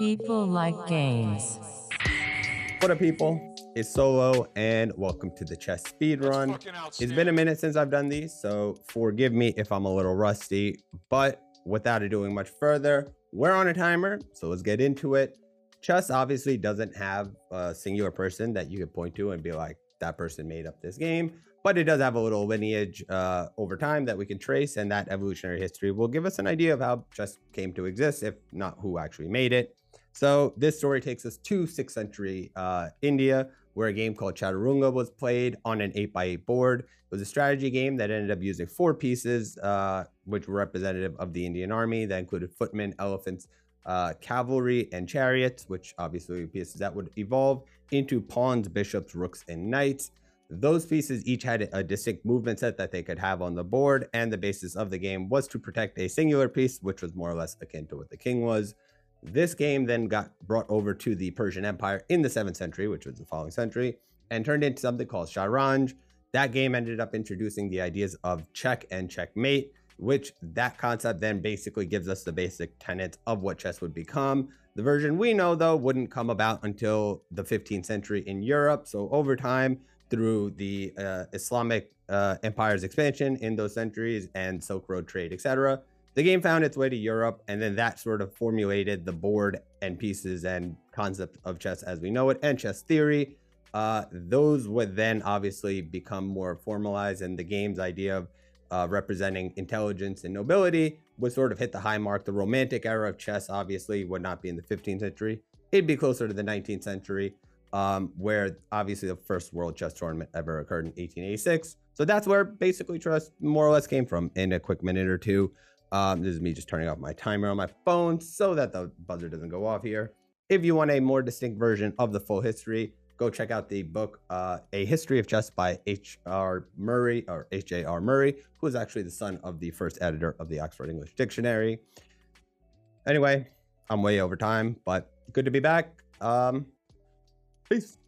People like games. What up, people? It's Solo, and welcome to the chess speed run. It's been a minute since I've done these, so forgive me if I'm a little rusty. But without doing much further, we're on a timer, so let's get into it. Chess obviously doesn't have a singular person that you could point to and be like, that person made up this game, but it does have a little lineage uh, over time that we can trace, and that evolutionary history will give us an idea of how chess came to exist, if not who actually made it. So this story takes us to 6th century uh, India, where a game called Chaturanga was played on an 8x8 board. It was a strategy game that ended up using four pieces, uh, which were representative of the Indian army. That included footmen, elephants, uh, cavalry, and chariots, which obviously pieces that would evolve into pawns, bishops, rooks, and knights. Those pieces each had a distinct movement set that they could have on the board, and the basis of the game was to protect a singular piece, which was more or less akin to what the king was. This game then got brought over to the Persian Empire in the 7th century, which was the following century, and turned into something called Shatranj. That game ended up introducing the ideas of check and checkmate, which that concept then basically gives us the basic tenets of what chess would become. The version we know, though, wouldn't come about until the 15th century in Europe. So over time, through the uh, Islamic uh, empire's expansion in those centuries and Silk Road trade, etc., the game found its way to Europe, and then that sort of formulated the board and pieces and concept of chess as we know it and chess theory. Uh, those would then obviously become more formalized, and the game's idea of uh, representing intelligence and nobility would sort of hit the high mark. The romantic era of chess obviously would not be in the 15th century, it'd be closer to the 19th century, um, where obviously the first world chess tournament ever occurred in 1886. So that's where basically chess more or less came from in a quick minute or two. Um, this is me just turning off my timer on my phone so that the buzzer doesn't go off here. If you want a more distinct version of the full history, go check out the book uh, A History of Chess by H.R. Murray or H.J.R. Murray, who is actually the son of the first editor of the Oxford English Dictionary. Anyway, I'm way over time, but good to be back. Um, peace.